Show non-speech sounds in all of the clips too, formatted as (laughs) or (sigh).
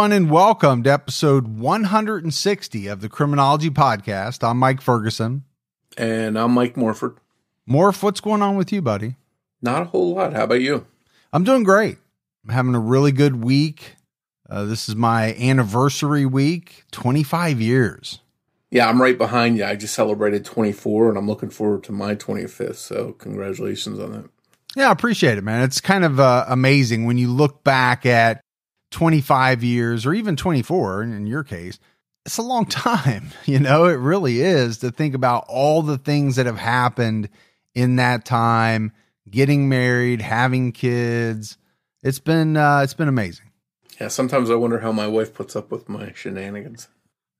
Everyone, and welcome to episode 160 of the Criminology Podcast. I'm Mike Ferguson. And I'm Mike Morford. Morph, what's going on with you, buddy? Not a whole lot. How about you? I'm doing great. I'm having a really good week. Uh, this is my anniversary week 25 years. Yeah, I'm right behind you. I just celebrated 24 and I'm looking forward to my 25th. So, congratulations on that. Yeah, I appreciate it, man. It's kind of uh, amazing when you look back at 25 years or even 24 in your case, it's a long (laughs) time. You know, it really is to think about all the things that have happened in that time, getting married, having kids. It's been uh it's been amazing. Yeah, sometimes I wonder how my wife puts up with my shenanigans.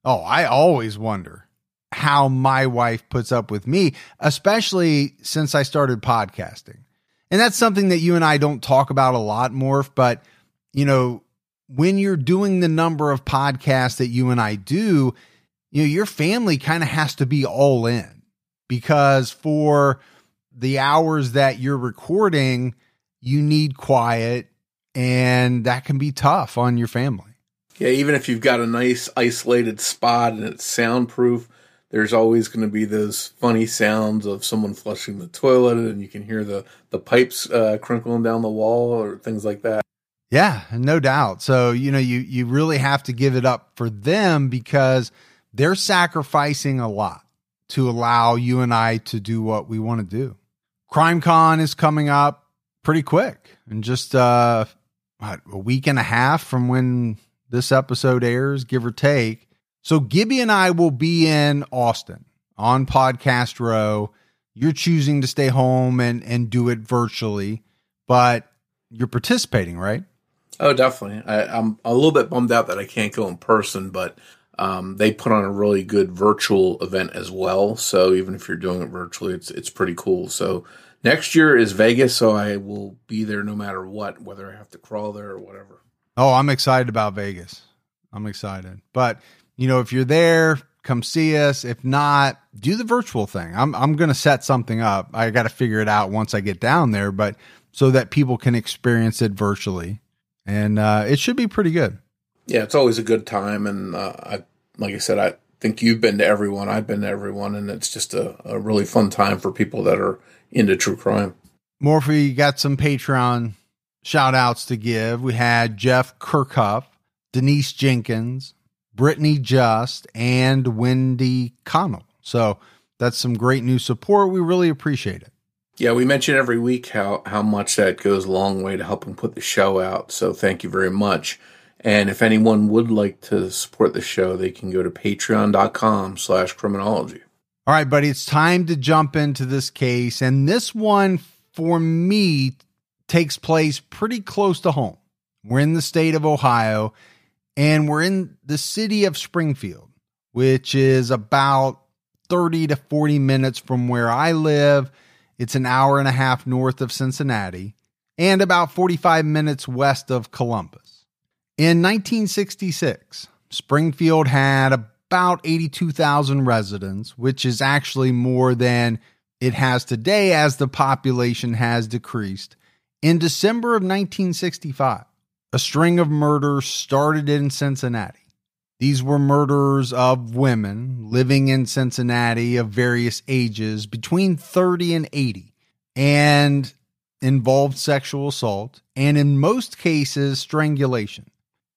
Oh, I always wonder how my wife puts up with me, especially since I started podcasting. And that's something that you and I don't talk about a lot, Morph, but you know, when you're doing the number of podcasts that you and I do, you know, your family kind of has to be all in because for the hours that you're recording, you need quiet and that can be tough on your family. Yeah, even if you've got a nice isolated spot and it's soundproof, there's always going to be those funny sounds of someone flushing the toilet and you can hear the the pipes uh, crinkling down the wall or things like that. Yeah, no doubt. So, you know, you you really have to give it up for them because they're sacrificing a lot to allow you and I to do what we want to do. CrimeCon is coming up pretty quick in just uh what, a week and a half from when this episode airs, give or take. So Gibby and I will be in Austin on Podcast Row. You're choosing to stay home and and do it virtually, but you're participating, right? Oh, definitely. I, am a little bit bummed out that I can't go in person, but um, they put on a really good virtual event as well. So even if you're doing it virtually, it's it's pretty cool. So next year is Vegas, so I will be there no matter what, whether I have to crawl there or whatever. Oh, I'm excited about Vegas. I'm excited. But you know, if you're there, come see us. If not, do the virtual thing. I'm I'm going to set something up. I got to figure it out once I get down there, but so that people can experience it virtually and uh, it should be pretty good. Yeah, it's always a good time, and uh, I, like I said, I think you've been to everyone. I've been to everyone, and it's just a, a really fun time for people that are into true crime. Morph got some Patreon shout outs to give. We had Jeff Kirkhuff, Denise Jenkins, Brittany Just, and Wendy Connell. So that's some great new support. We really appreciate it. Yeah, we mention every week how how much that goes a long way to helping put the show out. So thank you very much. And if anyone would like to support the show, they can go to patreon.com slash criminology. All right, buddy, it's time to jump into this case. And this one for me takes place pretty close to home. We're in the state of Ohio and we're in the city of Springfield, which is about 30 to 40 minutes from where I live it's an hour and a half north of Cincinnati and about 45 minutes west of Columbus. In 1966, Springfield had about 82,000 residents, which is actually more than it has today as the population has decreased. In December of 1965, a string of murders started in Cincinnati. These were murders of women living in Cincinnati of various ages between 30 and 80 and involved sexual assault and in most cases strangulation.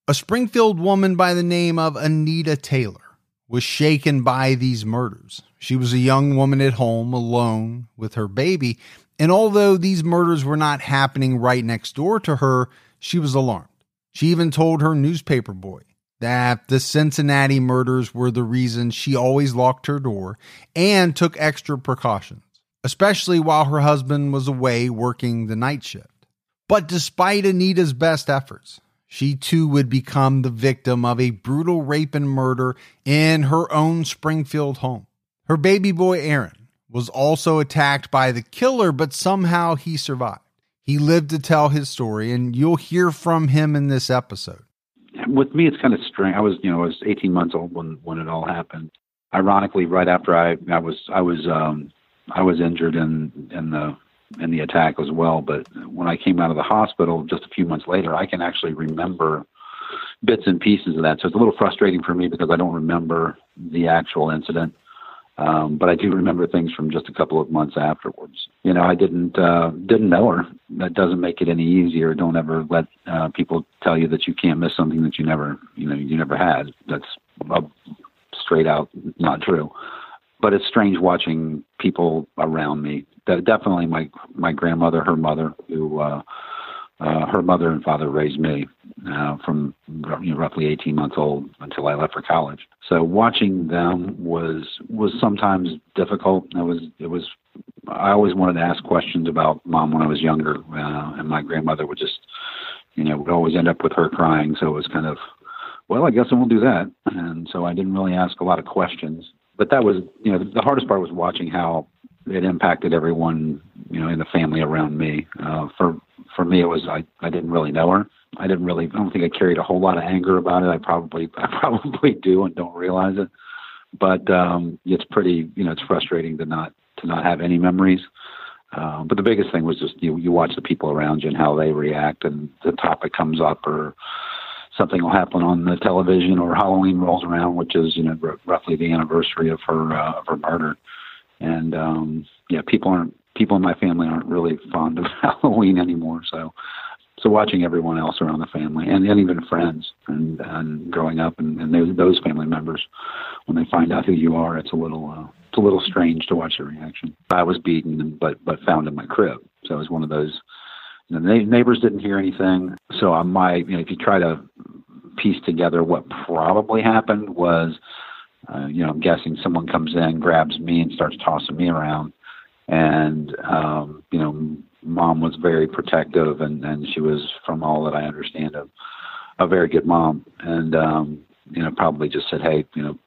A Springfield woman by the name of Anita Taylor was shaken by these murders. She was a young woman at home alone with her baby, and although these murders were not happening right next door to her, she was alarmed. She even told her newspaper boy that the Cincinnati murders were the reason she always locked her door and took extra precautions, especially while her husband was away working the night shift. But despite Anita's best efforts, she too would become the victim of a brutal rape and murder in her own Springfield home. Her baby boy, Aaron, was also attacked by the killer, but somehow he survived. He lived to tell his story, and you'll hear from him in this episode. With me, it's kind of strange. I was, you know, I was 18 months old when when it all happened. Ironically, right after I I was I was um I was injured in in the in the attack as well. But when I came out of the hospital just a few months later, I can actually remember bits and pieces of that. So it's a little frustrating for me because I don't remember the actual incident. Um, but I do remember things from just a couple of months afterwards. You know, I didn't uh, didn't know her. That doesn't make it any easier. Don't ever let uh, people tell you that you can't miss something that you never you know you never had. That's straight out not true. But it's strange watching people around me. That Definitely my my grandmother, her mother, who uh, uh, her mother and father raised me uh, from you know, roughly 18 months old until I left for college. So watching them was was sometimes difficult. It was it was I always wanted to ask questions about mom when I was younger, uh, and my grandmother would just you know would always end up with her crying. So it was kind of well, I guess I won't do that. And so I didn't really ask a lot of questions. But that was you know the, the hardest part was watching how it impacted everyone you know in the family around me. Uh, for for me, it was I I didn't really know her. I didn't really I don't think I carried a whole lot of anger about it. I probably (laughs) I probably do and don't realize it. But um, it's pretty you know it's frustrating to not to not have any memories. Uh, but the biggest thing was just you you watch the people around you and how they react, and the topic comes up or something will happen on the television or Halloween rolls around, which is you know r- roughly the anniversary of her uh, of her murder, and um, yeah, people aren't people in my family aren't really fond of (laughs) Halloween anymore. So, so watching everyone else around the family and, and even friends and, and growing up and, and those, those family members, when they find out who you are, it's a little, uh, it's a little strange to watch their reaction. I was beaten, but, but found in my crib. So it was one of those, you know, the neighbors didn't hear anything. So I might, you know, if you try to piece together what probably happened was, uh, you know, I'm guessing someone comes in, grabs me, and starts tossing me around and um, you know, mom was very protective, and and she was, from all that I understand, a a very good mom, and um, you know, probably just said, hey, you know,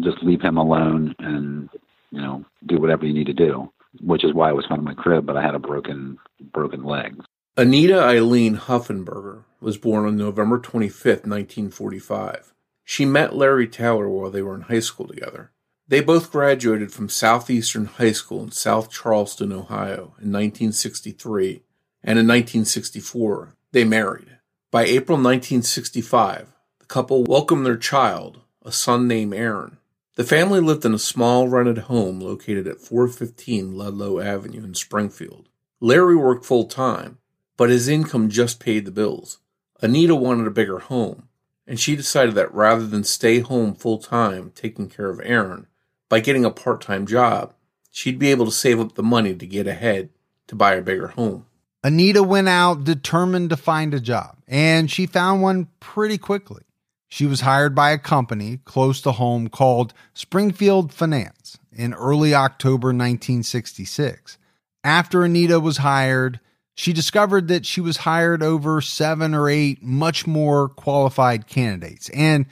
just leave him alone, and you know, do whatever you need to do. Which is why I was found in my crib, but I had a broken broken leg. Anita Eileen Huffenberger was born on November 25th, 1945. She met Larry Taylor while they were in high school together. They both graduated from Southeastern High School in South Charleston, Ohio in 1963, and in 1964 they married. By April 1965, the couple welcomed their child, a son named Aaron. The family lived in a small rented home located at 415 Ludlow Avenue in Springfield. Larry worked full time, but his income just paid the bills. Anita wanted a bigger home, and she decided that rather than stay home full time taking care of Aaron, by getting a part time job, she'd be able to save up the money to get ahead to buy a bigger home. Anita went out determined to find a job, and she found one pretty quickly. She was hired by a company close to home called Springfield Finance in early October 1966. After Anita was hired, she discovered that she was hired over seven or eight much more qualified candidates, and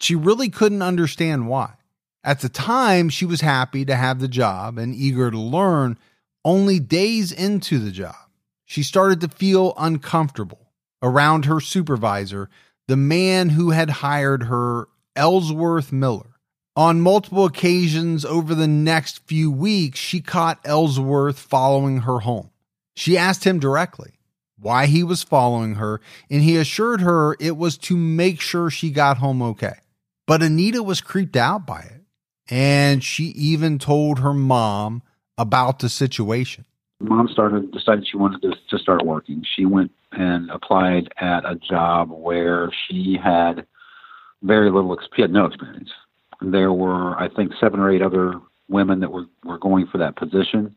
she really couldn't understand why. At the time, she was happy to have the job and eager to learn. Only days into the job, she started to feel uncomfortable around her supervisor, the man who had hired her, Ellsworth Miller. On multiple occasions over the next few weeks, she caught Ellsworth following her home. She asked him directly why he was following her, and he assured her it was to make sure she got home okay. But Anita was creeped out by it. And she even told her mom about the situation. Mom started decided she wanted to, to start working. She went and applied at a job where she had very little. She had no experience. There were, I think, seven or eight other women that were were going for that position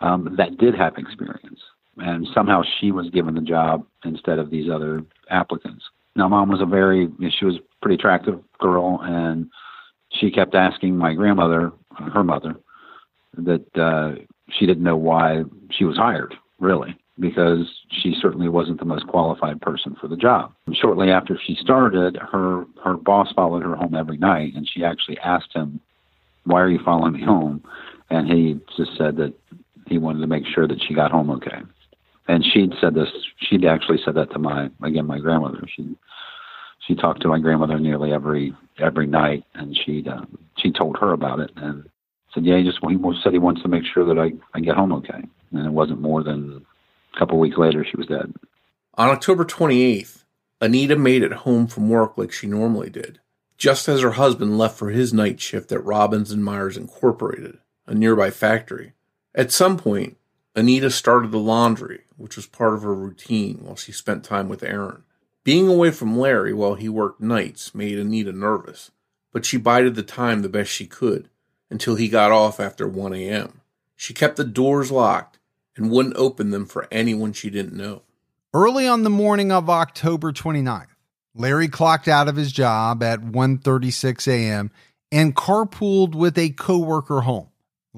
um, that did have experience, and somehow she was given the job instead of these other applicants. Now, mom was a very she was a pretty attractive girl, and she kept asking my grandmother, her mother, that uh, she didn't know why she was hired, really, because she certainly wasn't the most qualified person for the job. Shortly after she started, her her boss followed her home every night, and she actually asked him, "Why are you following me home?" And he just said that he wanted to make sure that she got home okay. And she'd said this. She'd actually said that to my again my grandmother. She she talked to my grandmother nearly every every night, and she uh, she told her about it and said, "Yeah, he just he said he wants to make sure that I I get home okay." And it wasn't more than a couple weeks later she was dead. On October 28th, Anita made it home from work like she normally did, just as her husband left for his night shift at Robbins and Myers Incorporated, a nearby factory. At some point, Anita started the laundry, which was part of her routine while she spent time with Aaron. Being away from Larry while he worked nights made Anita nervous, but she bided the time the best she could until he got off after 1 a.m. She kept the doors locked and wouldn't open them for anyone she didn't know. Early on the morning of October 29th, Larry clocked out of his job at 1:36 a.m. and carpooled with a coworker home.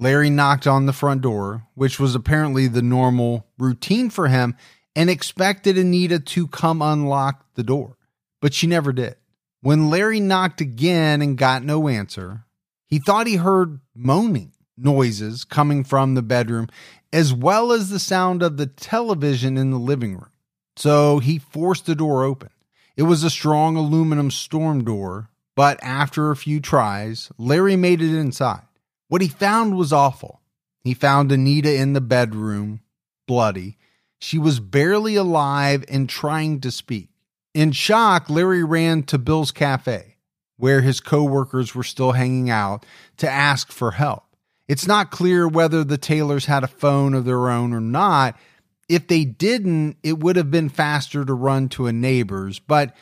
Larry knocked on the front door, which was apparently the normal routine for him, and expected Anita to come unlock the door, but she never did. When Larry knocked again and got no answer, he thought he heard moaning noises coming from the bedroom, as well as the sound of the television in the living room. So he forced the door open. It was a strong aluminum storm door, but after a few tries, Larry made it inside. What he found was awful. He found Anita in the bedroom, bloody, she was barely alive and trying to speak. In shock, Larry ran to Bill's Cafe, where his coworkers were still hanging out, to ask for help. It's not clear whether the Taylors had a phone of their own or not. If they didn't, it would have been faster to run to a neighbor's, but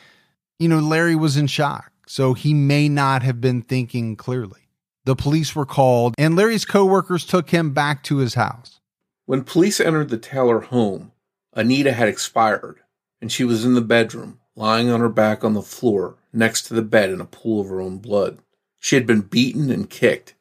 you know, Larry was in shock, so he may not have been thinking clearly. The police were called, and Larry's coworkers took him back to his house. When police entered the Taylor home, Anita had expired, and she was in the bedroom, lying on her back on the floor next to the bed in a pool of her own blood. She had been beaten and kicked,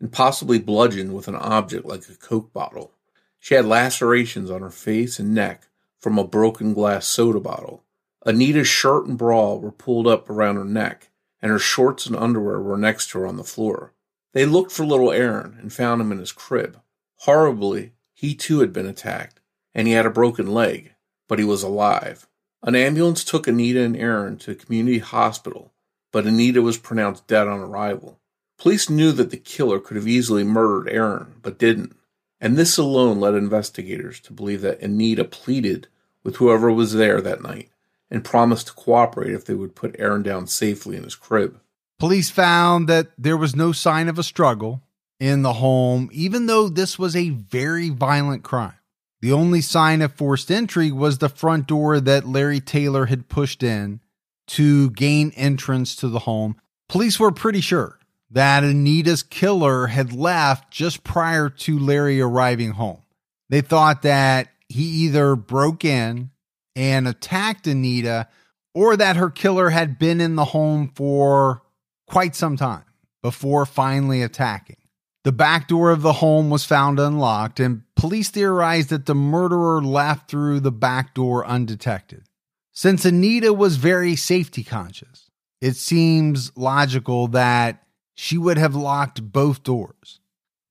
and possibly bludgeoned with an object like a Coke bottle. She had lacerations on her face and neck from a broken glass soda bottle. Anita's shirt and bra were pulled up around her neck, and her shorts and underwear were next to her on the floor. They looked for little Aaron and found him in his crib. Horribly, he too had been attacked, and he had a broken leg, but he was alive. An ambulance took Anita and Aaron to a community hospital, but Anita was pronounced dead on arrival. Police knew that the killer could have easily murdered Aaron, but didn't, and this alone led investigators to believe that Anita pleaded with whoever was there that night and promised to cooperate if they would put Aaron down safely in his crib. Police found that there was no sign of a struggle in the home, even though this was a very violent crime. The only sign of forced entry was the front door that Larry Taylor had pushed in to gain entrance to the home. Police were pretty sure that Anita's killer had left just prior to Larry arriving home. They thought that he either broke in and attacked Anita or that her killer had been in the home for quite some time before finally attacking. The back door of the home was found unlocked, and police theorized that the murderer left through the back door undetected. Since Anita was very safety conscious, it seems logical that she would have locked both doors.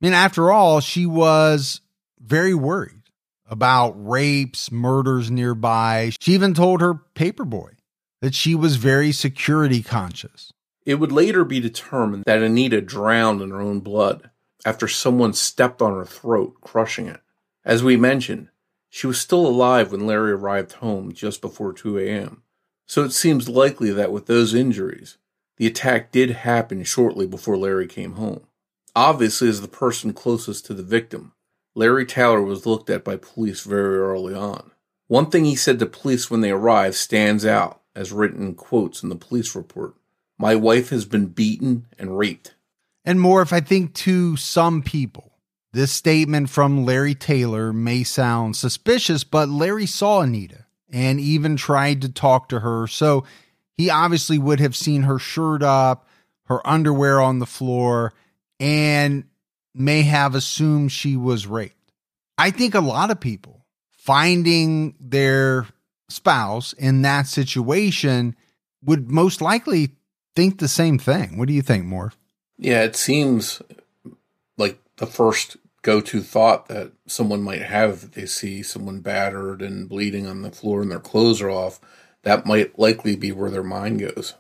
I mean, after all, she was very worried about rapes, murders nearby. She even told her paperboy that she was very security conscious. It would later be determined that Anita drowned in her own blood after someone stepped on her throat, crushing it. As we mentioned, she was still alive when Larry arrived home just before 2 a.m., so it seems likely that with those injuries, The attack did happen shortly before Larry came home. Obviously, as the person closest to the victim, Larry Taylor was looked at by police very early on. One thing he said to police when they arrived stands out, as written in quotes in the police report. My wife has been beaten and raped. And Morph I think to some people, this statement from Larry Taylor may sound suspicious, but Larry saw Anita and even tried to talk to her. So he obviously would have seen her shirt up, her underwear on the floor, and may have assumed she was raped. I think a lot of people finding their spouse in that situation would most likely think the same thing. What do you think, Morph? Yeah, it seems like the first go to thought that someone might have if they see someone battered and bleeding on the floor and their clothes are off. That might likely be where their mind goes.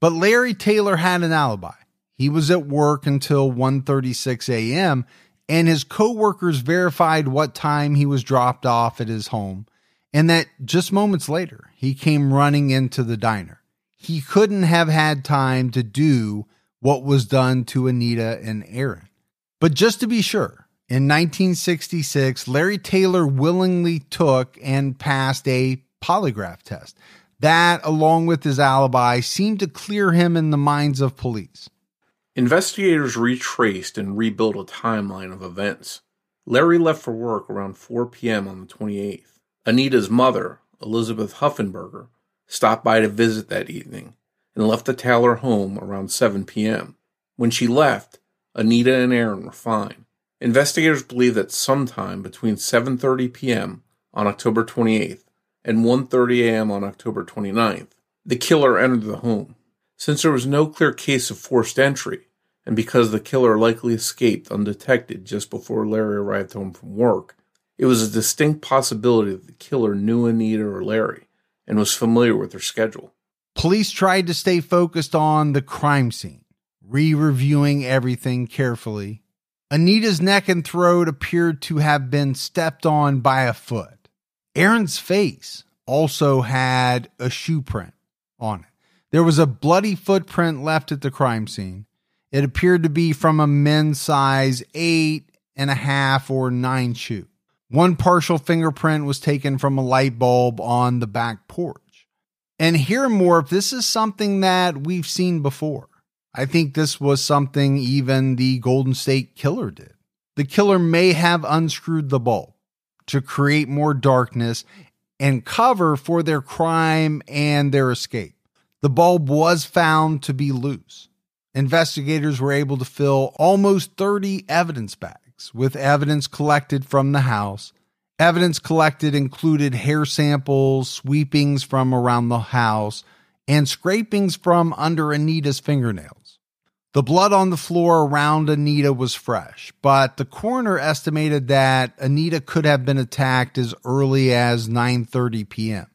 But Larry Taylor had an alibi. He was at work until 1:36 a.m. and his coworkers verified what time he was dropped off at his home and that just moments later he came running into the diner. He couldn't have had time to do what was done to Anita and Aaron. But just to be sure, in 1966, Larry Taylor willingly took and passed a polygraph test. That, along with his alibi, seemed to clear him in the minds of police. Investigators retraced and rebuilt a timeline of events. Larry left for work around 4 p.m. on the 28th. Anita's mother, Elizabeth Huffenberger, stopped by to visit that evening and left the Taylor home around 7 p.m. When she left, Anita and Aaron were fine. Investigators believe that sometime between 7:30 p.m. on October 28th and 1:30 a.m. on October 29th, the killer entered the home. Since there was no clear case of forced entry, and because the killer likely escaped undetected just before Larry arrived home from work, it was a distinct possibility that the killer knew Anita or Larry and was familiar with her schedule. Police tried to stay focused on the crime scene, re reviewing everything carefully. Anita's neck and throat appeared to have been stepped on by a foot. Aaron's face also had a shoe print on it. There was a bloody footprint left at the crime scene. It appeared to be from a men's size eight and a half or nine shoe. One partial fingerprint was taken from a light bulb on the back porch. And here, Morph this is something that we've seen before. I think this was something even the Golden State Killer did. The killer may have unscrewed the bulb to create more darkness and cover for their crime and their escape. The bulb was found to be loose. Investigators were able to fill almost 30 evidence bags with evidence collected from the house. Evidence collected included hair samples, sweepings from around the house, and scrapings from under Anita's fingernails. The blood on the floor around Anita was fresh, but the coroner estimated that Anita could have been attacked as early as 9:30 p.m.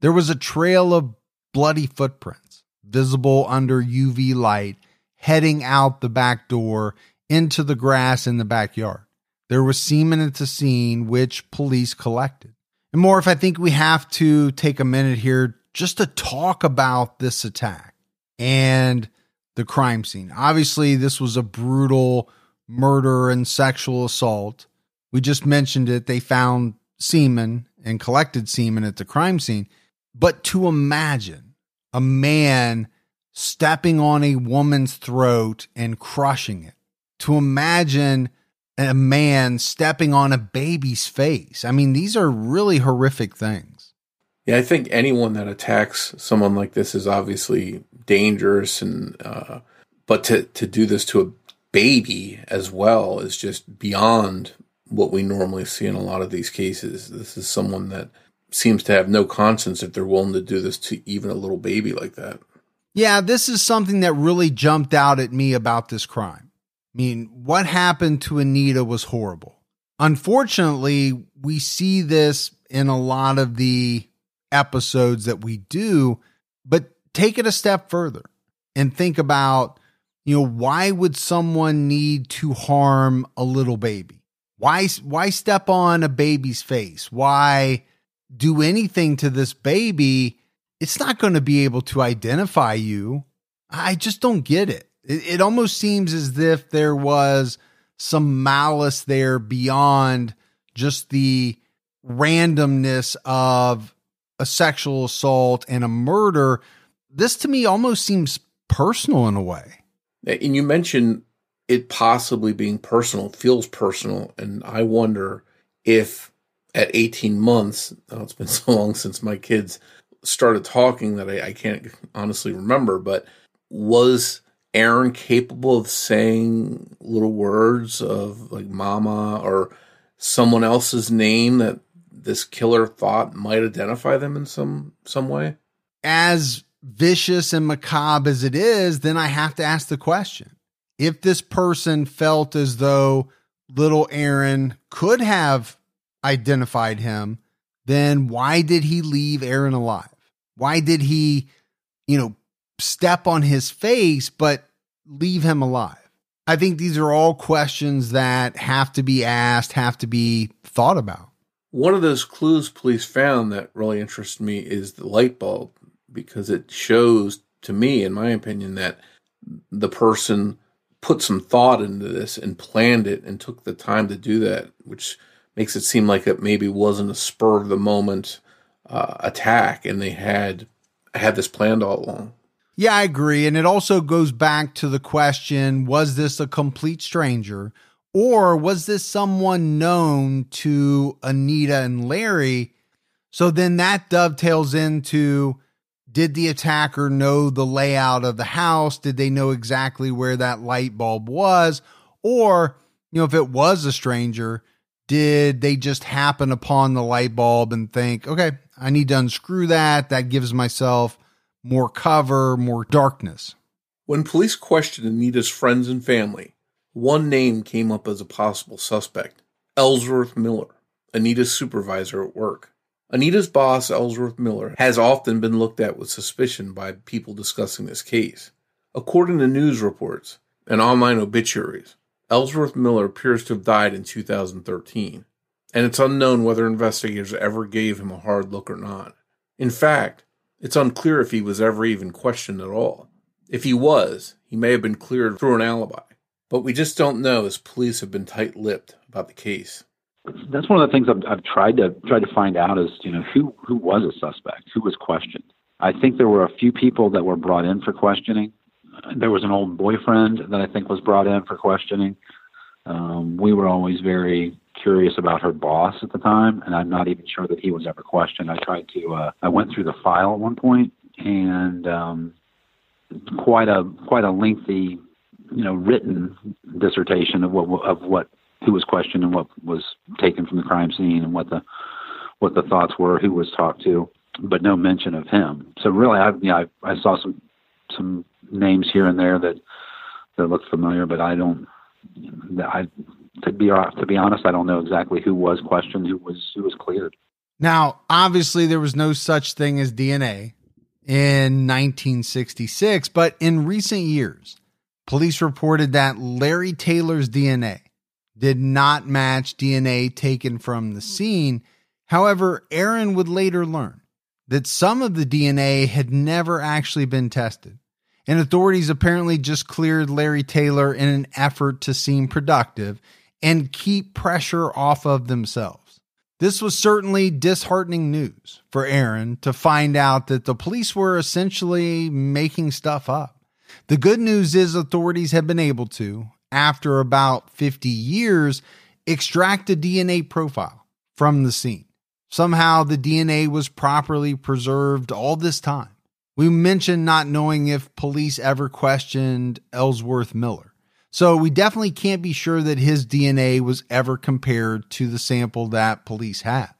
There was a trail of bloody footprints visible under UV light heading out the back door into the grass in the backyard. There was semen at the scene, which police collected. And Morph I think we have to take a minute here just to talk about this attack and the crime scene. Obviously, this was a brutal murder and sexual assault. We just mentioned it. They found semen and collected semen at the crime scene. But to imagine a man stepping on a woman's throat and crushing it to imagine a man stepping on a baby's face. I mean, these are really horrific things. Yeah, I think anyone that attacks someone like this is obviously dangerous, and uh, but to to do this to a baby as well is just beyond what we normally see in a lot of these cases. This is someone that seems to have no conscience if they're willing to do this to even a little baby like that. Yeah, this is something that really jumped out at me about this crime. I mean, what happened to Anita was horrible. Unfortunately, we see this in a lot of the episodes that we do, but take it a step further and think about, you know, why would someone need to harm a little baby? Why why step on a baby's face? Why do anything to this baby? It's not going to be able to identify you I just don't get it. It, it almost seems as if there was some malice there beyond just the randomness of a sexual assault and a murder. This to me almost seems personal in a way. And you mentioned it possibly being personal, feels personal. And I wonder if at 18 months, oh, it's been (laughs) so long since my kids started talking that I, I can't honestly remember, but was Aaron capable of saying little words of like mama or someone else's name that this killer thought might identify them in some some way? As vicious and macabre as it is, then I have to ask the question. If this person felt as though little Aaron could have identified him, then why did he leave Aaron alive? Why did he, you know, step on his face but leave him alive? I think these are all questions that have to be asked, have to be thought about. One of those clues police found that really interests me is the light bulb because it shows to me, in my opinion, that the person put some thought into this and planned it and took the time to do that, which makes it seem like it maybe wasn't a spur of the moment uh, attack and they had had this planned all along. Yeah, I agree. And it also goes back to the question was this a complete stranger or was this someone known to Anita and Larry? So then that dovetails into did the attacker know the layout of the house? Did they know exactly where that light bulb was? Or, you know, if it was a stranger, did they just happen upon the light bulb and think, okay, I need to unscrew that? That gives myself more cover, more darkness. When police questioned Anita's friends and family, one name came up as a possible suspect Ellsworth Miller, Anita's supervisor at work. Anita's boss, Ellsworth Miller, has often been looked at with suspicion by people discussing this case. According to news reports and online obituaries, Ellsworth Miller appears to have died in 2013, and it's unknown whether investigators ever gave him a hard look or not. In fact, it's unclear if he was ever even questioned at all. If he was, he may have been cleared through an alibi. But we just don't know as police have been tight lipped about the case. That's one of the things I've, I've tried to tried to find out is you know who who was a suspect, who was questioned. I think there were a few people that were brought in for questioning. There was an old boyfriend that I think was brought in for questioning. Um, we were always very curious about her boss at the time, and I'm not even sure that he was ever questioned. I tried to, uh, I went through the file at one point, and um, quite a quite a lengthy, you know, written dissertation of what of what who was questioned and what was taken from the crime scene and what the what the thoughts were, who was talked to, but no mention of him. So really, I know, I, I saw some some names here and there that that looked familiar, but I don't. I to be to be honest, I don't know exactly who was questioned, who was who was cleared. Now, obviously, there was no such thing as DNA in 1966, but in recent years, police reported that Larry Taylor's DNA did not match DNA taken from the scene. However, Aaron would later learn that some of the DNA had never actually been tested and authorities apparently just cleared Larry Taylor in an effort to seem productive and keep pressure off of themselves. This was certainly disheartening news for Aaron to find out that the police were essentially making stuff up. The good news is authorities have been able to, after about 50 years, extract a DNA profile from the scene. Somehow the DNA was properly preserved all this time. We mentioned not knowing if police ever questioned Ellsworth Miller. So we definitely can't be sure that his DNA was ever compared to the sample that police have.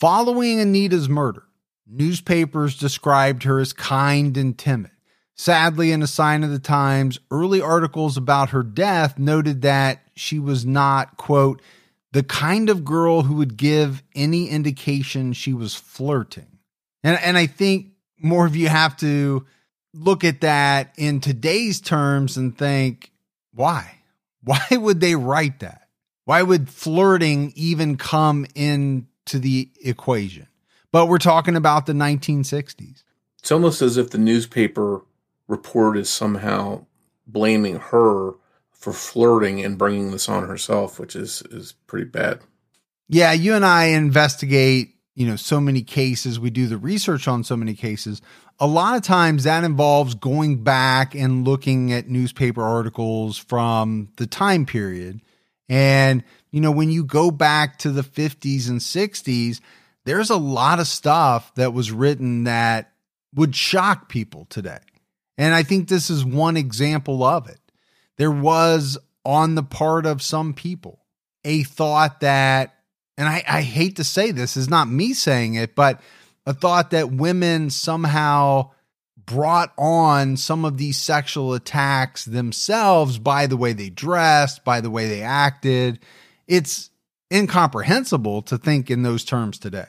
Following Anita's murder, newspapers described her as kind and timid. Sadly, in a sign of the times, early articles about her death noted that she was not, quote, the kind of girl who would give any indication she was flirting. And, and I think more of you have to look at that in today's terms and think, why? Why (laughs) would they write that? Why would flirting even come into the equation? But we're talking about the 1960s. It's almost as if the newspaper report is somehow blaming her for flirting and bringing this on herself, which is is pretty bad. Yeah, you and I investigate, you know, so many cases. We do the research on so many cases. A lot of times that involves going back and looking at newspaper articles from the time period. And, you know, when you go back to the 50s and 60s, there's a lot of stuff that was written that would shock people today. And I think this is one example of it. There was on the part of some people a thought that, and I, I hate to say this, is not me saying it, but a thought that women somehow brought on some of these sexual attacks themselves by the way they dressed, by the way they acted. It's incomprehensible to think in those terms today.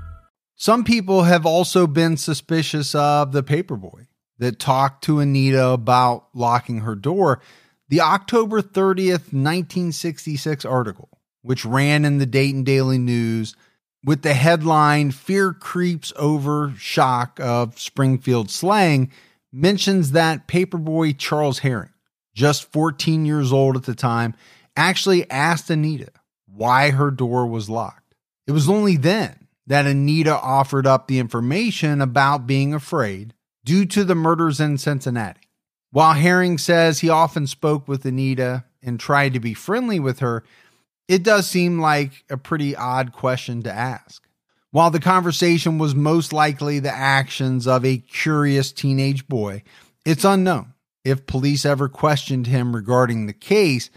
Some people have also been suspicious of the paperboy that talked to Anita about locking her door. The October 30th, 1966 article, which ran in the Dayton Daily News with the headline Fear Creeps Over Shock of Springfield Slaying, mentions that paperboy Charles Herring, just 14 years old at the time, actually asked Anita why her door was locked. It was only then that Anita offered up the information about being afraid due to the murders in Cincinnati. While Herring says he often spoke with Anita and tried to be friendly with her, it does seem like a pretty odd question to ask. While the conversation was most likely the actions of a curious teenage boy, it's unknown if police ever questioned him regarding the case.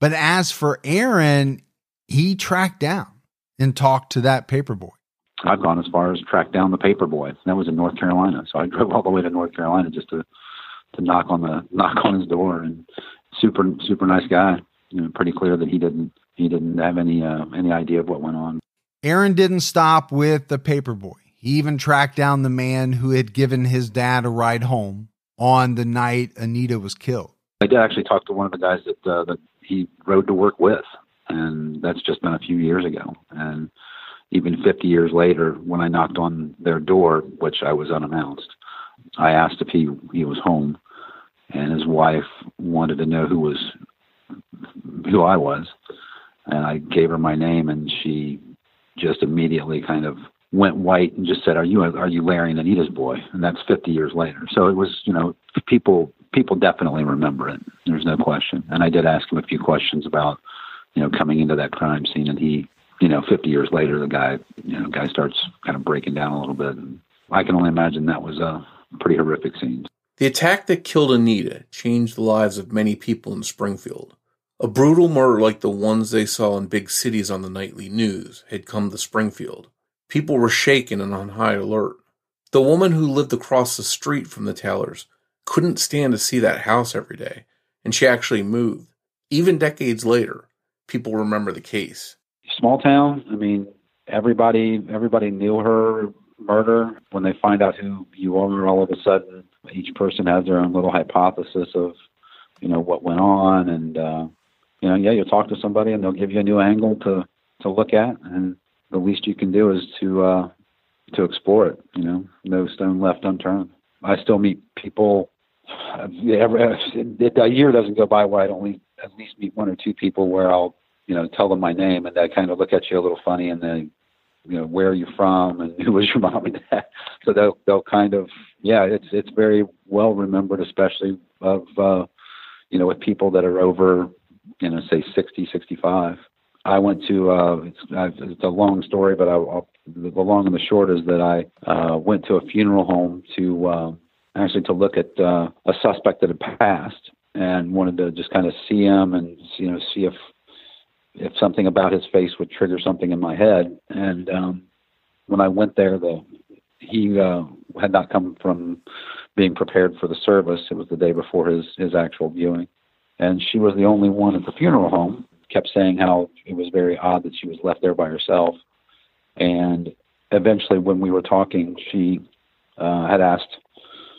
But as for Aaron, he tracked down and talked to that paperboy. I've gone as far as track down the paper boy. That was in North Carolina. So I drove all the way to North Carolina just to to knock on the (laughs) knock on his door and super super nice guy. You know, pretty clear that he didn't he didn't have any uh, any idea of what went on. Aaron didn't stop with the paper boy. He even tracked down the man who had given his dad a ride home on the night Anita was killed. I did actually talk to one of the guys that uh, that he rode to work with, and that's just been a few years ago. And even 50 years later, when I knocked on their door, which I was unannounced, I asked if he he was home, and his wife wanted to know who was who I was, and I gave her my name, and she just immediately kind of went white and just said, "Are you are you Larry and Anita's boy?" And that's 50 years later. So it was, you know, people people definitely remember it. There's no question. And I did ask him a few questions about, you know, coming into that crime scene, and he you know, 50 years later, the guy, you know, guy starts kind of breaking down a little bit. And I can only imagine that was a pretty horrific scene. The attack that killed Anita changed the lives of many people in Springfield. A brutal murder like the ones they saw in big cities on the nightly news had come to Springfield. People were shaken and on high alert. The woman who lived across the street from the Taylors couldn't stand to see that house every day, and she actually moved. Even decades later, people remember the case small town. I mean, everybody everybody knew her murder. When they find out who you are, all of a sudden, each person has their own little hypothesis of, you know, what went on, and uh, you know, yeah, you'll talk to somebody and they'll give you a new angle to to look at, and the least you can do is to uh, to explore it. You know, no stone left unturned. I still meet people. (sighs) Every, a year doesn't go by where I don't at least meet one or two people where I'll, you know, tell them my name and they kind of look at you a little funny and they, you know, where are you from and (laughs) who was your mom and dad. So they'll they'll kind of yeah, it's it's very well remembered, especially of uh, you know with people that are over, you know, say 60, 65. I went to uh, it's, it's a long story, but I, I'll, the long and the short is that I uh, went to a funeral home to uh, actually to look at uh, a suspect that had passed and wanted to just kind of see him and you know see if if something about his face would trigger something in my head. And um, when I went there, the he uh, had not come from being prepared for the service. It was the day before his his actual viewing, and she was the only one at the funeral home kept saying how it was very odd that she was left there by herself. And eventually, when we were talking, she uh, had asked,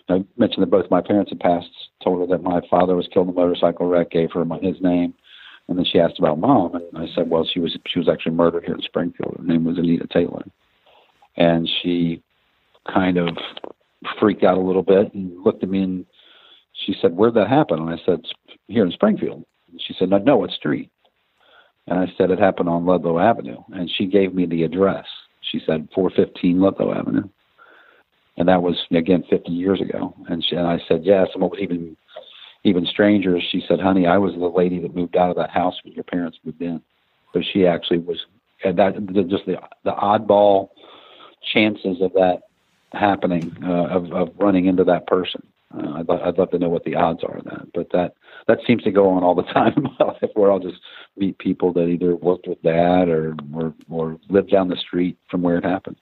I mentioned that both my parents had passed, told her that my father was killed in a motorcycle wreck, gave her my, his name. And then she asked about mom, and I said, well, she was she was actually murdered here in Springfield. Her name was Anita Taylor, and she kind of freaked out a little bit and looked at me and she said, "Where'd that happen?" And I said, "Here in Springfield." And she said, "No, no, what street?" And I said it happened on Ludlow Avenue. And she gave me the address. She said 415 Ludlow Avenue. And that was, again, 50 years ago. And, she, and I said. And what was even, even stranger she said, honey, I was the lady that moved out of that house when your parents moved in. So she actually was, and that just the, the oddball chances of that happening, uh, of, of running into that person. Uh, I'd, I'd love to know what the odds are of that, but that that seems to go on all the (laughs) time in my life, where I'll just meet people that either worked with dad or or, or lived down the street from where it happened.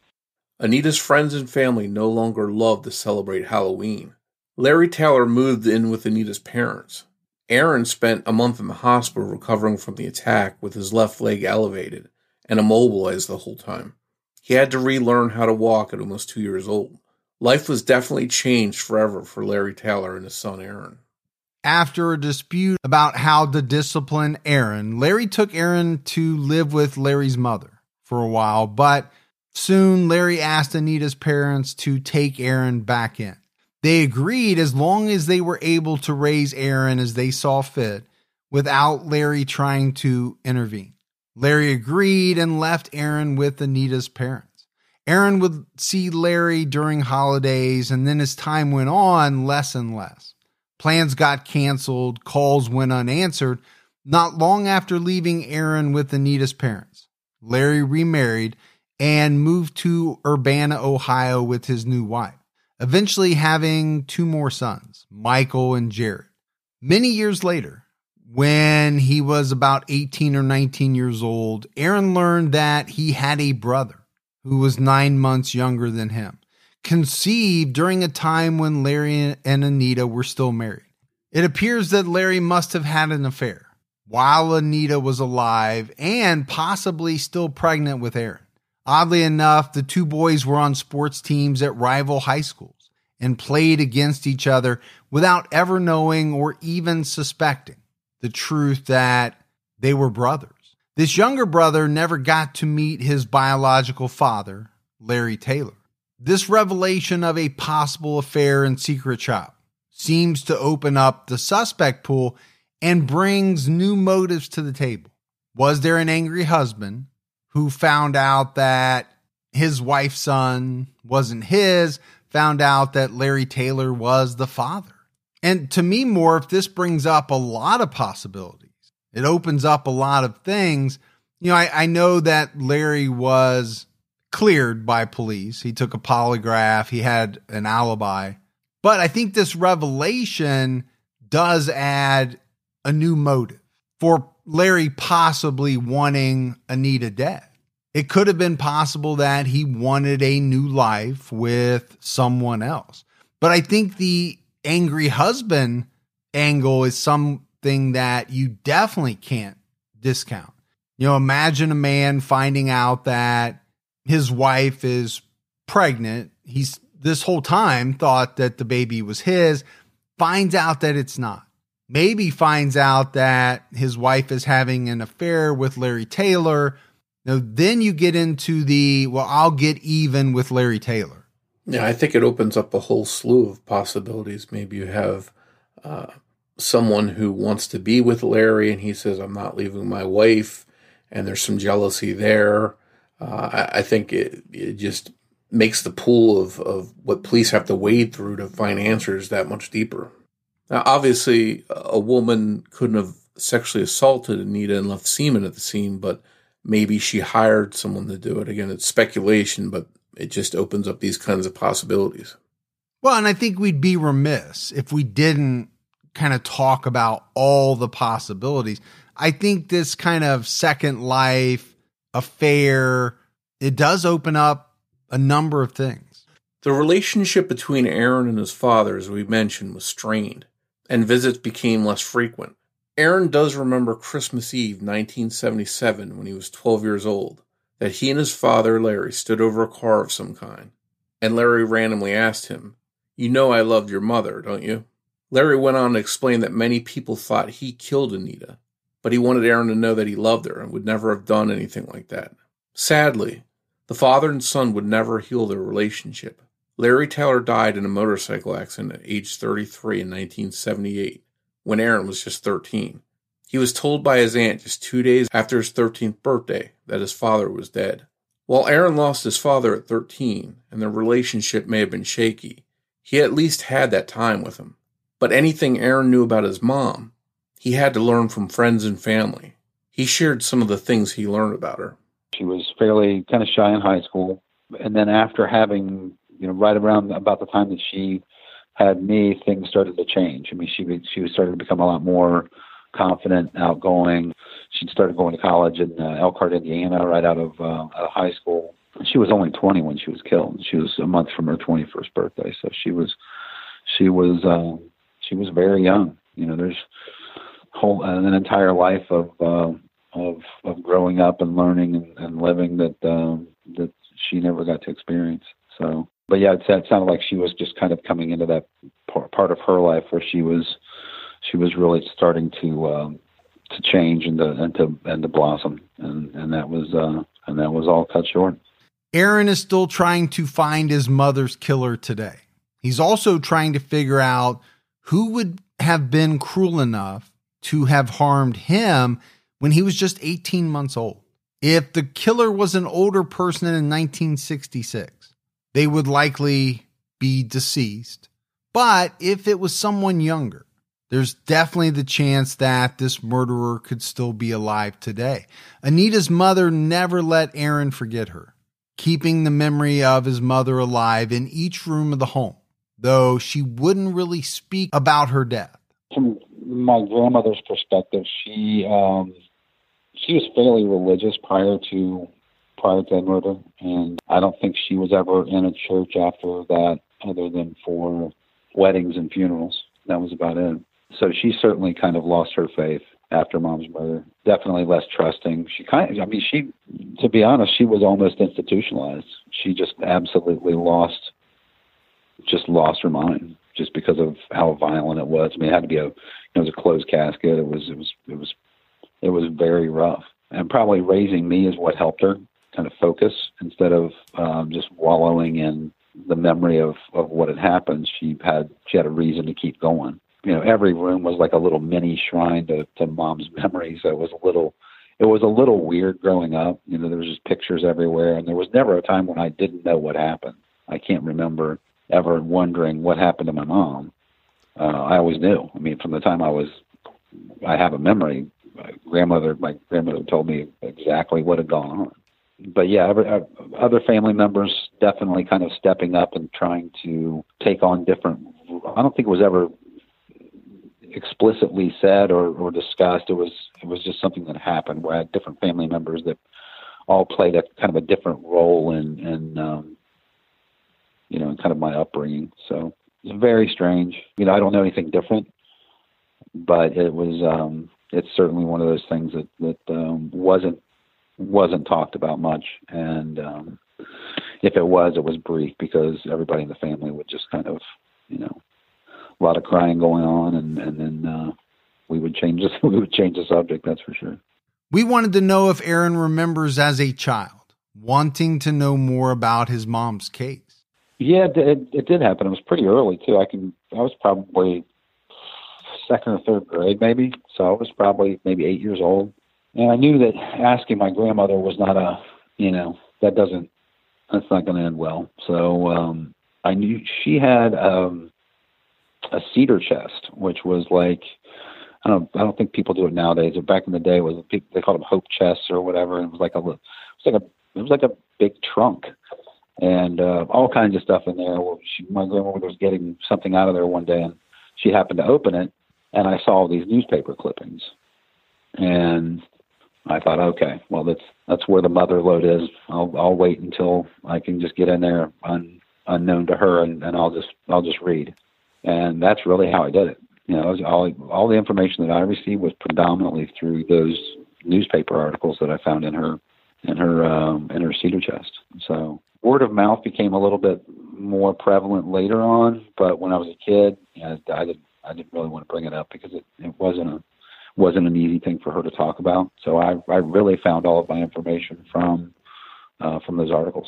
Anita's friends and family no longer love to celebrate Halloween. Larry Taylor moved in with Anita's parents. Aaron spent a month in the hospital recovering from the attack with his left leg elevated and immobilized the whole time. He had to relearn how to walk at almost two years old. Life was definitely changed forever for Larry Taylor and his son Aaron. After a dispute about how to discipline Aaron, Larry took Aaron to live with Larry's mother for a while, but soon Larry asked Anita's parents to take Aaron back in. They agreed as long as they were able to raise Aaron as they saw fit without Larry trying to intervene. Larry agreed and left Aaron with Anita's parents. Aaron would see Larry during holidays, and then as time went on, less and less. Plans got canceled, calls went unanswered. Not long after leaving Aaron with Anita's parents, Larry remarried and moved to Urbana, Ohio with his new wife, eventually having two more sons, Michael and Jared. Many years later, when he was about 18 or 19 years old, Aaron learned that he had a brother who was nine months younger than him conceived during a time when Larry and Anita were still married. It appears that Larry must have had an affair while Anita was alive and possibly still pregnant with Aaron. Oddly enough, the two boys were on sports teams at rival high schools and played against each other without ever knowing or even suspecting the truth that they were brothers. This younger brother never got to meet his biological father, Larry Taylor. This revelation of a possible affair and secret shop seems to open up the suspect pool and brings new motives to the table. Was there an angry husband who found out that his wife's son wasn't his, found out that Larry Taylor was the father? And to me, more if this brings up a lot of possibilities. It opens up a lot of things. You know, I, I know that Larry was cleared by police. He took a polygraph, he had an alibi. But I think this revelation does add a new motive for Larry possibly wanting Anita dead. It could have been possible that he wanted a new life with someone else. But I think the angry husband angle is something that you definitely can't discount. You know, imagine a man finding out that his wife is pregnant. He's this whole time thought that the baby was his, finds out that it's not. Maybe finds out that his wife is having an affair with Larry Taylor. Now, then you get into the, well, I'll get even with Larry Taylor. Yeah, I think it opens up a whole slew of possibilities. Maybe you have uh, someone who wants to be with Larry and he says, I'm not leaving my wife, and there's some jealousy there. Uh, I, I, think it, it just makes the pool of, of what police have to wade through to find answers that much deeper. Now, obviously, a woman couldn't have sexually assaulted Anita and left semen at the scene, but maybe she hired someone to do it. Again, it's speculation, but it just opens up these kinds of possibilities. Well, and I think we'd be remiss if we didn't kind of talk about all the possibilities. I think this kind of second life affair, it does open up a number of things. The relationship between Aaron and his father, as we mentioned, was strained, and visits became less frequent. Aaron does remember Christmas Eve 1977 when he was 12 years old, that he and his father, Larry, stood over a car of some kind, and Larry randomly asked him, You know I loved your mother, don't you? Larry went on to explain that many people thought he killed Anita, but he wanted Aaron to know that he loved her and would never have done anything like that. Sadly, the father and son would never heal their relationship. Larry Taylor died in a motorcycle accident at age 33 in 1978, when Aaron was just 13. He was told by his aunt just two days after his 13th birthday that his father was dead. While Aaron lost his father at 13 and their relationship may have been shaky, he at least had that time with him. But anything Aaron knew about his mom, he had to learn from friends and family. He shared some of the things he learned about her. She was fairly kind of shy in high school. And then after having, you know, right around about the time that she had me, things started to change. I mean, she she started to become a lot more confident, outgoing. She started going to college in uh, Elkhart, Indiana, right out of, uh, out of high school. She was only 20 when she was killed. She was a month from her 21st birthday, so she was she was uh, she was very young. You know, there's whole uh, an entire life of uh, of of growing up and learning and, and living that um, that she never got to experience. So, but yeah, it, it sounded like she was just kind of coming into that part of her life where she was she was really starting to um, to change and to and to and to blossom, and and that was uh, and that was all cut short. Aaron is still trying to find his mother's killer today. He's also trying to figure out who would have been cruel enough to have harmed him when he was just 18 months old? If the killer was an older person in 1966, they would likely be deceased. But if it was someone younger, there's definitely the chance that this murderer could still be alive today. Anita's mother never let Aaron forget her, keeping the memory of his mother alive in each room of the home though she wouldn't really speak about her death. From my grandmother's perspective, she um, she was fairly religious prior to prior to murder, and I don't think she was ever in a church after that, other than for weddings and funerals. That was about it. So she certainly kind of lost her faith after mom's murder. Definitely less trusting. She kind of, I mean, she, to be honest, she was almost institutionalized. She just absolutely lost just lost her mind just because of how violent it was. I mean, it had to be a, it was a closed casket. It was, it was, it was, it was very rough. And probably raising me is what helped her kind of focus instead of um, just wallowing in the memory of of what had happened. She had she had a reason to keep going. You know, every room was like a little mini shrine to to mom's (laughs) memory. So it was a little it was a little weird growing up. You know, there was just pictures everywhere, and there was never a time when I didn't know what happened. I can't remember ever wondering what happened to my mom. Uh, I always knew. I mean, from the time I was, I have a memory. My grandmother, my grandmother told me exactly what had gone on. But yeah, every, uh, other family members definitely kind of stepping up and trying to take on different. I don't think it was ever explicitly said or, or discussed. It was it was just something that happened where I had different family members that all played a kind of a different role in in um, you know, in kind of my upbringing. So it's very strange. You know, I don't know anything different, but it was, um, it's certainly one of those things that, that, um, wasn't, wasn't talked about much, and um, if it was, it was brief because everybody in the family would just kind of, you know, a lot of crying going on, and and then uh, we would change this, (laughs) we would change the subject. That's for sure. We wanted to know if Aaron remembers as a child wanting to know more about his mom's case. Yeah, it, it, it did happen. It was pretty early too. I can. I was probably second or third grade, maybe. So I was probably maybe eight years old, and I knew that asking my grandmother was not a, you know, that doesn't, that's not going to end well. So um, I knew she had um, a cedar chest, which was like, I don't, I don't think people do it nowadays. But back in the day, it was they called them hope chests or whatever. And it was like a, it was like a, it was like a big trunk and uh, all kinds of stuff in there. Well, she, my grandmother was getting something out of there one day, and she happened to open it, and I saw all these newspaper clippings, and I thought, okay, well that's that's where the mother lode is. I'll I'll wait until I can just get in there un, unknown to her, and, and I'll just I'll just read, and that's really how I did it. You know, it all all the information that I received was predominantly through those newspaper articles that I found in her in her um, in her cedar chest. So word of mouth became a little bit more prevalent later on, but when I was a kid, you know, I didn't I didn't really want to bring it up because it, it wasn't a wasn't an easy thing for her to talk about. So I I really found all of my information from uh, from those articles.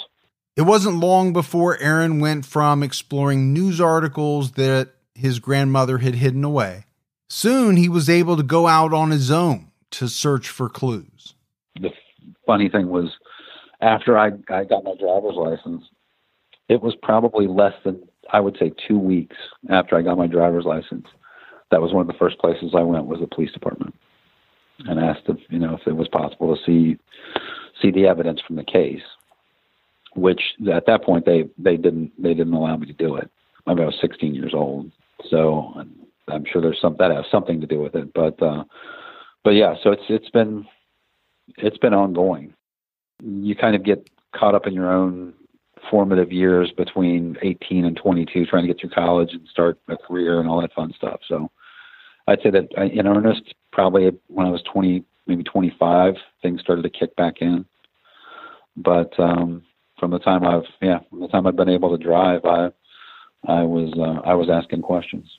It wasn't long before Aaron went from exploring news articles that his grandmother had hidden away. Soon he was able to go out on his own to search for clues. The funny thing was, after I, I got my driver's license, it was probably less than I would say two weeks after I got my driver's license. That was one of the first places I went was the police department, and asked if you know if it was possible to see see the evidence from the case. Which at that point they they didn't they didn't allow me to do it. I, mean, I was 16 years old, so I'm sure there's some that has something to do with it. But uh, but yeah, so it's it's been it's been ongoing. You kind of get caught up in your own formative years between 18 and 22, trying to get through college and start a career and all that fun stuff. So I'd say that uh, in earnest, probably when I was 20, maybe 25, things started to kick back in. But um, from the time I've yeah, from the time I've been able to drive, I I was uh, I was asking questions.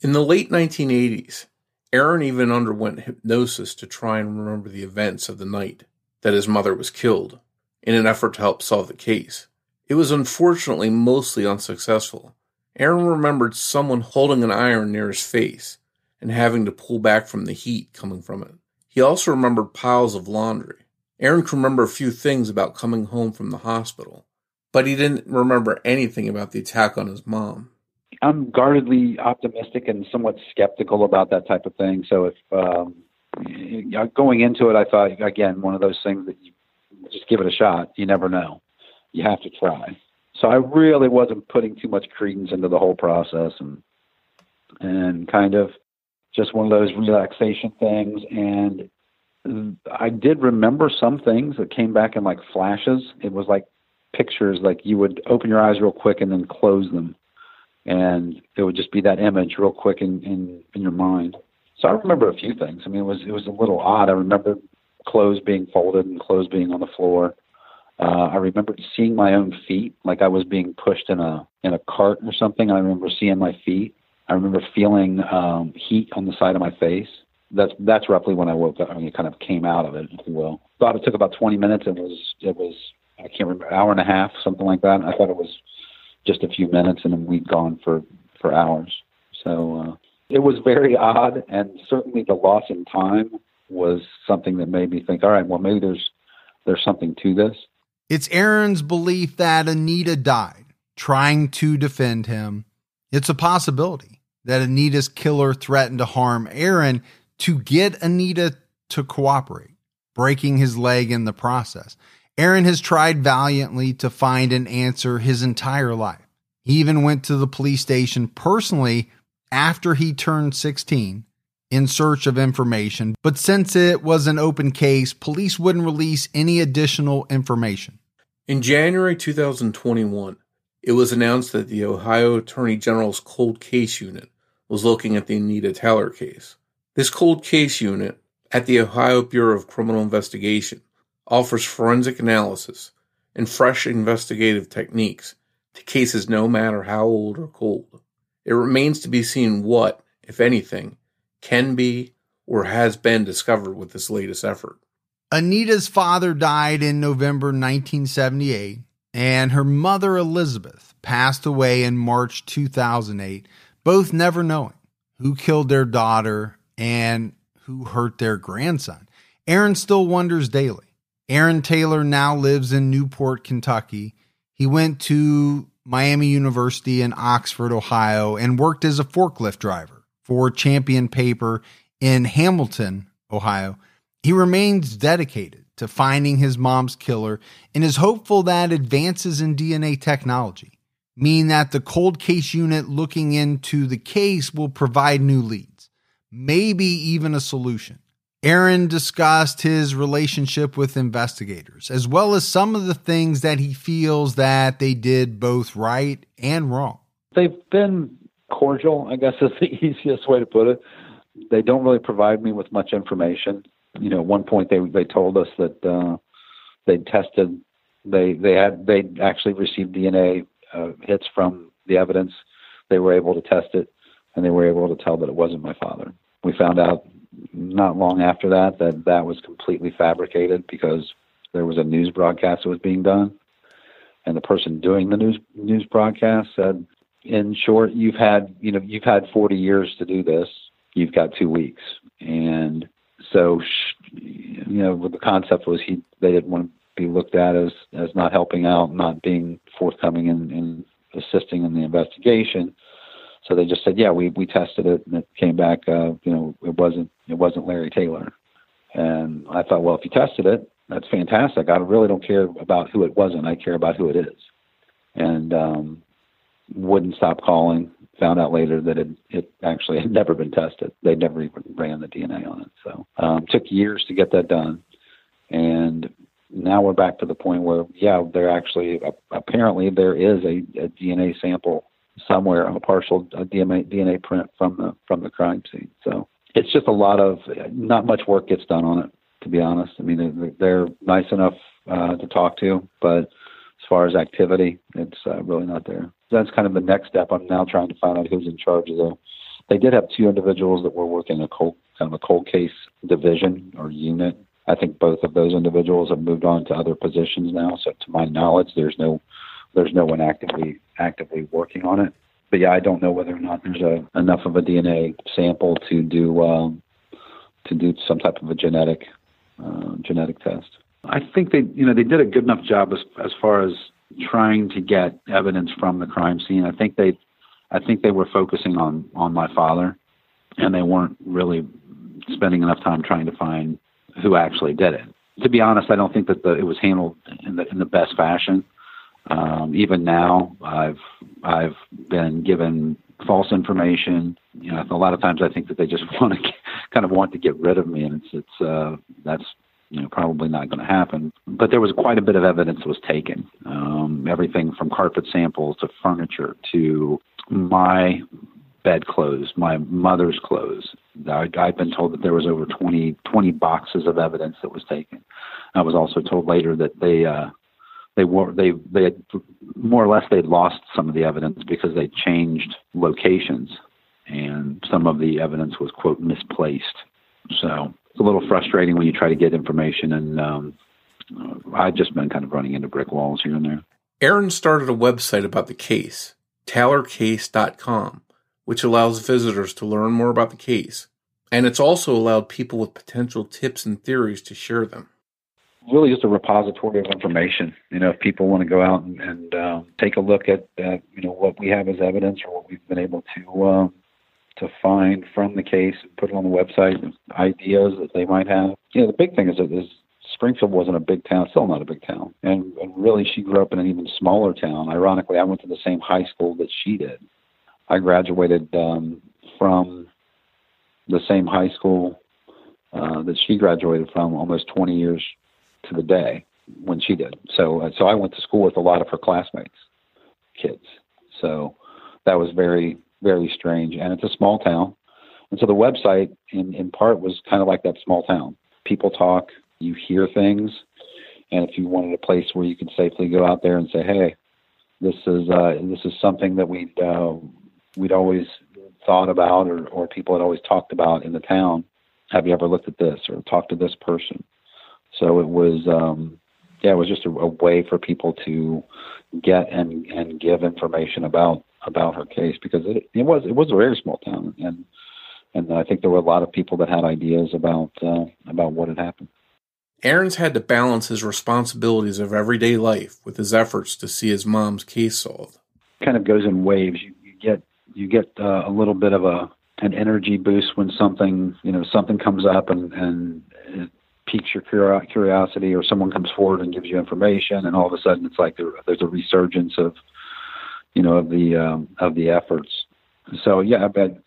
In the late 1980s, Aaron even underwent hypnosis to try and remember the events of the night that his mother was killed in an effort to help solve the case. It was unfortunately mostly unsuccessful. Aaron remembered someone holding an iron near his face and having to pull back from the heat coming from it. He also remembered piles of laundry. Aaron could remember a few things about coming home from the hospital, but he didn't remember anything about the attack on his mom. I'm guardedly optimistic and somewhat skeptical about that type of thing. So if um, going into it, I thought again one of those things that you just give it a shot. You never know. You have to try. So I really wasn't putting too much credence into the whole process and and kind of just one of those relaxation things. And I did remember some things that came back in like flashes. It was like pictures, like you would open your eyes real quick and then close them and it would just be that image real quick in, in, in your mind. So I remember a few things. I mean, it was it was a little odd. I remember clothes being folded and clothes being on the floor. Uh, I remember seeing my own feet, like I was being pushed in a in a cart or something. I remember seeing my feet. I remember feeling um, heat on the side of my face. That's that's roughly when I woke up. I mean, it kind of came out of it, if you will. Thought it took about 20 minutes. It was it was I can't remember hour and a half, something like that. I thought it was just a few minutes, and then we'd gone for for hours. So uh, it was very odd, and certainly the loss in time was something that made me think, all right, well maybe there's there's something to this. It's Aaron's belief that Anita died trying to defend him. It's a possibility that Anita's killer threatened to harm Aaron to get Anita to cooperate, breaking his leg in the process. Aaron has tried valiantly to find an answer his entire life. He even went to the police station personally after he turned 16 in search of information, but since it was an open case, police wouldn't release any additional information. In January 2021, it was announced that the Ohio Attorney General's Cold Case Unit was looking at the Anita Taylor case. This cold case unit at the Ohio Bureau of Criminal Investigation offers forensic analysis and fresh investigative techniques to cases no matter how old or cold. It remains to be seen what, if anything, can be or has been discovered with this latest effort. Anita's father died in November 1978, and her mother, Elizabeth, passed away in March 2008, both never knowing who killed their daughter and who hurt their grandson. Aaron still wonders daily. Aaron Taylor now lives in Newport, Kentucky. He went to Miami University in Oxford, Ohio, and worked as a forklift driver for Champion Paper in Hamilton, Ohio. He remains dedicated to finding his mom's killer and is hopeful that advances in DNA technology mean that the cold case unit looking into the case will provide new leads, maybe even a solution. Aaron discussed his relationship with investigators, as well as some of the things that he feels that they did both right and wrong. They've been cordial, I guess is the (laughs) easiest way to put it. They don't really provide me with much information. You know, at one point they they told us that uh, they tested they they had they actually received DNA uh, hits from the evidence. They were able to test it, and they were able to tell that it wasn't my father. We found out not long after that that that was completely fabricated because there was a news broadcast that was being done, and the person doing the news news broadcast said, "In short, you've had you know you've had 40 years to do this. You've got two weeks." And so, you know, the concept was he they didn't want be looked at as as not helping out, not being forthcoming in, in assisting in the investigation. So they just said, yeah, we we tested it, and it came back. Uh, you know, it wasn't it wasn't Larry Taylor. And I thought, well, if you tested it, that's fantastic. I really don't care about who it wasn't. I care about who it is. And um, wouldn't stop calling. Found out later that it it actually (laughs) had never been tested. They never even ran the DNA on it. So um, took years to get that done. And now we're back to the point where, yeah, there actually apparently there is a, a DNA sample somewhere, a partial a DNA DNA print from the from the crime scene. So it's just a lot of not much work gets done on it, to be honest. I mean, they're, they're nice enough uh, to talk to, but as far as activity, it's uh, really not there. That's kind of the next step. I'm now trying to find out who's in charge of the. They did have two individuals that were working a cold kind of a cold case division or unit. I think both of those individuals have moved on to other positions now. So to my knowledge, there's no there's no one actively actively working on it. But yeah, I don't know whether or not there's a, enough of a DNA sample to do um, to do some type of a genetic uh, genetic test. I think they you know they did a good enough job as as far as trying to get evidence from the crime scene. I think they I think they were focusing on on my father, and they weren't really spending enough time trying to find who actually did it. To be honest, I don't think that the, it was handled in the in the best fashion. Um, even now, I've I've been given false information. You know, a lot of times I think that they just (laughs) want to kind of want to get rid of me, and it's it's uh, that's you know probably not going to happen. But there was quite a bit of evidence was taken. Um, everything from carpet samples to furniture to my bed clothes, my mother's clothes. I, I've been told that there was over 20, 20 boxes of evidence that was taken. I was also told later that they uh, they were they they had more or less they'd lost some of the evidence because they changed locations and some of the evidence was quote misplaced so it's a little frustrating when you try to get information and um, i've just been kind of running into brick walls here and there aaron started a website about the case taylorcase.com which allows visitors to learn more about the case and it's also allowed people with potential tips and theories to share them really just a repository of information. You know, if people want to go out and, and uh, take a look at, uh, you know, what we have as evidence or what we've been able to uh, to find from the case and put it on the website, ideas that they might have. You know, the big thing is that is Springfield wasn't a big town, still not a big town, and, and really she grew up in an even smaller town. Ironically, I went to the same high school that she did. I graduated um, from the same high school uh, that she graduated from almost 20 years to the day when she did. So uh, so I went to school with a lot of her classmates, kids. So that was very very strange, and it's a small town, and so the website in in part was kind of like that small town. People talk, you hear things, and if you wanted a place where you could safely go out there and say, "Hey, this is uh, this is something that we'd uh, we'd always thought about, or or people had always talked about in the town. Have you ever looked at this or talked to this person?" So it was, um, yeah, it was just a, a way for people to get and and give information about about her case because it it was it was a very small town and and I think there were a lot of people that had ideas about uh, about what had happened. Aaron's had to balance his responsibilities of everyday life with his efforts to see his mom's case solved. Kind of goes in waves. You, you get uh, a little bit of a an energy boost when something you know something comes up and and it piques your curiosity, or someone comes forward and gives you information, and all of a sudden it's like there, there's a resurgence of you know of the um, of the efforts. So yeah, I bet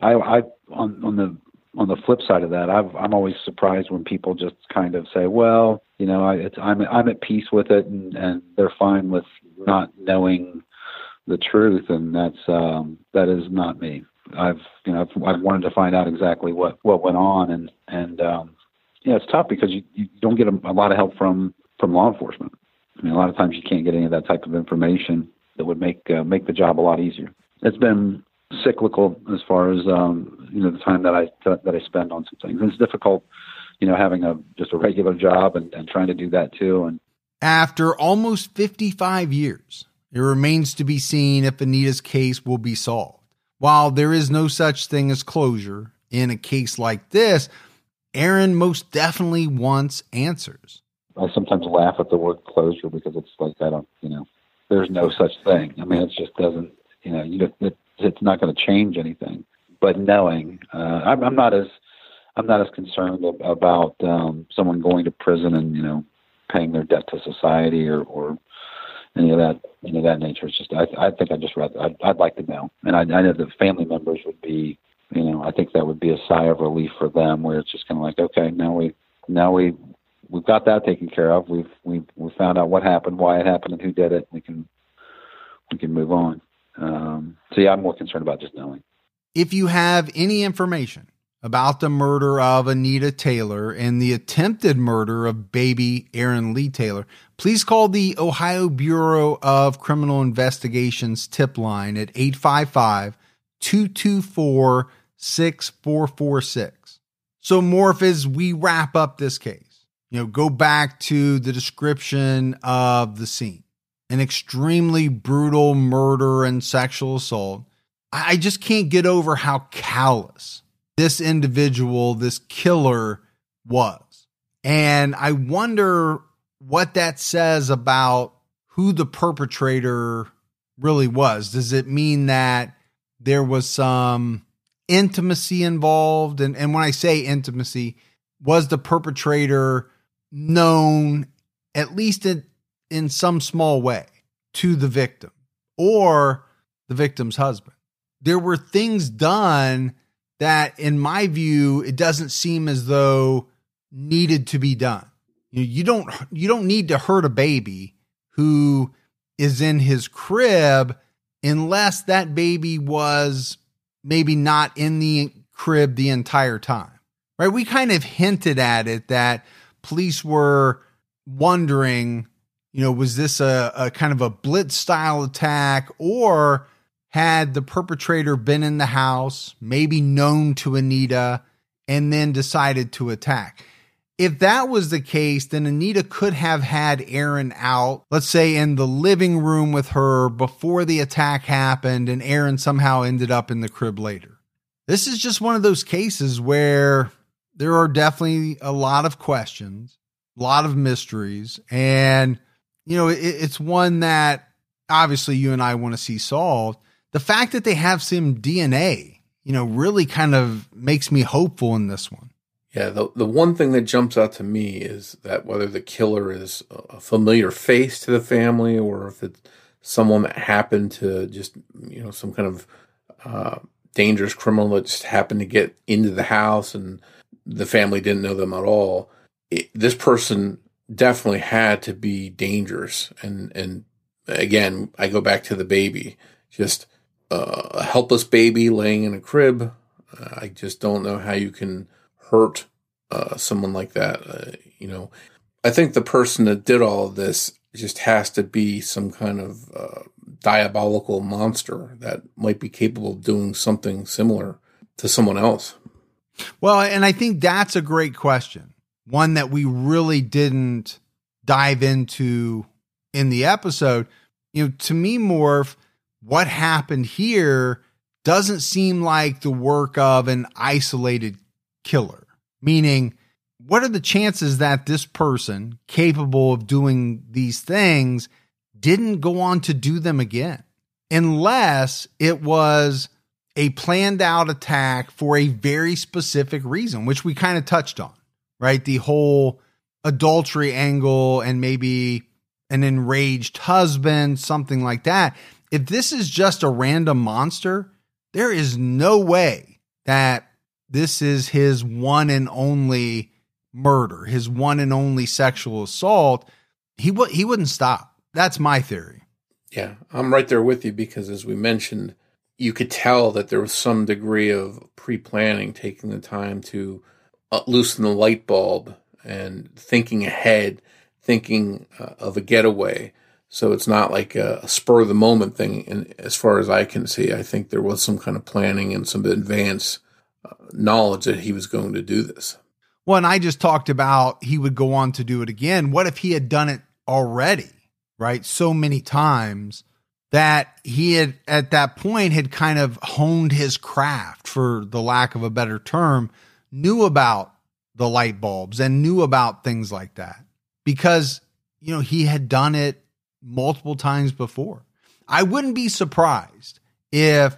I I on on the on the flip side of that, I've, I'm always surprised when people just kind of say, "Well, you know, I, it's, I'm I'm at peace with it," and and they're fine with not knowing the truth, and that's um, that is not me. I've you know I've, I've wanted to find out exactly what what went on, and and um, yeah, it's tough because you you don't get a, a lot of help from from law enforcement. I mean, a lot of times you can't get any of that type of information that would make uh, make the job a lot easier. It's been cyclical as far as um, you know the time that I that I spend on some things. It's difficult, you know, having a just a regular job and, and trying to do that too. And after almost 55 years, it remains to be seen if Anita's case will be solved. While there is no such thing as closure in a case like this, Aaron most definitely wants answers. I sometimes laugh at the word closure because it's like I don't, you know, there's no such thing. I mean, it just doesn't, you know, you it, it's not going to change anything. But knowing, uh, I'm, I'm not as I'm not as concerned about um, someone going to prison and you know paying their debt to society or, or any of that any of that nature. It's just I, I think I just rather I'd, I'd like to know, and I, I know the family members would be you know I think that would be a sigh of relief for them where it's just kind of like okay now we now we we've got that taken care of. We've we've we found out what happened, why it happened, and who did it. We can we can move on. Um, so yeah, I'm more concerned about just knowing. If you have any information about the murder of Anita Taylor and the attempted murder of baby Aaron Lee Taylor, please call the Ohio Bureau of Criminal Investigations tip line at 855 224 6446. So, Morph, as we wrap up this case, you know, go back to the description of the scene an extremely brutal murder and sexual assault. I just can't get over how callous this individual, this killer was. And I wonder what that says about who the perpetrator really was. Does it mean that there was some intimacy involved? And, and when I say intimacy, was the perpetrator known, at least in, in some small way to the victim or the victim's husband. There were things done that, in my view, it doesn't seem as though needed to be done. You, don't you don't need to hurt a baby who is in his crib unless that baby was maybe not in the crib the entire time. Right? We kind of hinted at it that police were wondering you know, was this a, a kind of a blitz style attack or had the perpetrator been in the house, maybe known to Anita, and then decided to attack? If that was the case, then Anita could have had Aaron out, let's say in the living room with her before the attack happened, and Aaron somehow ended up in the crib later. This is just one of those cases where there are definitely a lot of questions, a lot of mysteries, and you know, it, it's one that obviously you and I want to see solved. The fact that they have some DNA, you know, really kind of makes me hopeful in this one. Yeah, the the one thing that jumps out to me is that whether the killer is a familiar face to the family or if it's someone that happened to just you know some kind of uh, dangerous criminal that just happened to get into the house and the family didn't know them at all. It, this person definitely had to be dangerous. And, and again, I go back to the baby, just a helpless baby laying in a crib. Uh, I just don't know how you can hurt uh, someone like that. Uh, you know, I think the person that did all of this just has to be some kind of uh, diabolical monster that might be capable of doing something similar to someone else. Well, and I think that's a great question. One that we really didn't dive into in the episode. You know, to me, Morph, what happened here doesn't seem like the work of an isolated killer. Meaning, what are the chances that this person capable of doing these things didn't go on to do them again? Unless it was a planned out attack for a very specific reason, which we kind of touched on, right? The whole adultery angle and maybe an enraged husband, something like that. If this is just a random monster, there is no way that this is his one and only murder, his one and only sexual assault. He would he wouldn't stop. That's my theory. Yeah, I'm right there with you because as we mentioned, you could tell that there was some degree of pre-planning, taking the time to uh, loosen the light bulb and thinking ahead, thinking uh, of a getaway. So it's not like a, a spur of the moment thing. And as far as I can see, I think there was some kind of planning and some advance uh, knowledge that he was going to do this. Well, and I just talked about he would go on to do it again. What if he had done it already, right? So many times that he had at that point had kind of honed his craft, for the lack of a better term, knew about the light bulbs and knew about things like that because, you know, he had done it multiple times before. I wouldn't be surprised if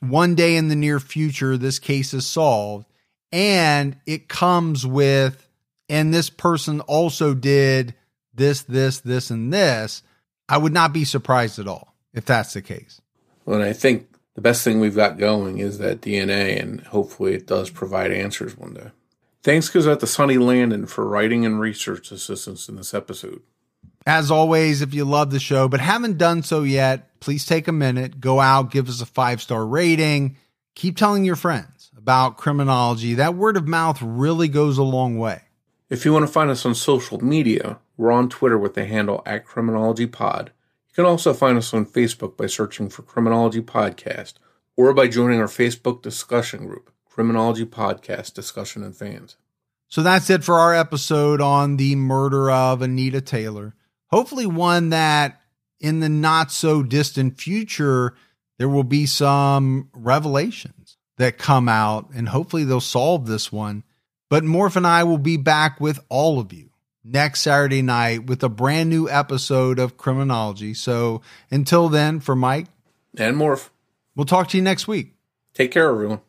one day in the near future this case is solved and it comes with and this person also did this this this and this i would not be surprised at all if that's the case. Well and i think the best thing we've got going is that dna and hopefully it does provide answers one day. Thanks goes out to sonny landon for writing and research assistance in this episode as always if you love the show but haven't done so yet please take a minute go out give us a five star rating keep telling your friends about criminology, that word of mouth really goes a long way. If you want to find us on social media, we're on Twitter with the handle at Criminology Pod. You can also find us on Facebook by searching for Criminology Podcast or by joining our Facebook discussion group, Criminology Podcast Discussion and Fans. So that's it for our episode on the murder of Anita Taylor. Hopefully, one that in the not so distant future, there will be some revelations that come out, and hopefully they'll solve this one. But Morph and I will be back with all of you next Saturday night with a brand new episode of Criminology. So until then, for Mike and Morph, we'll talk to you next week. Take care, everyone.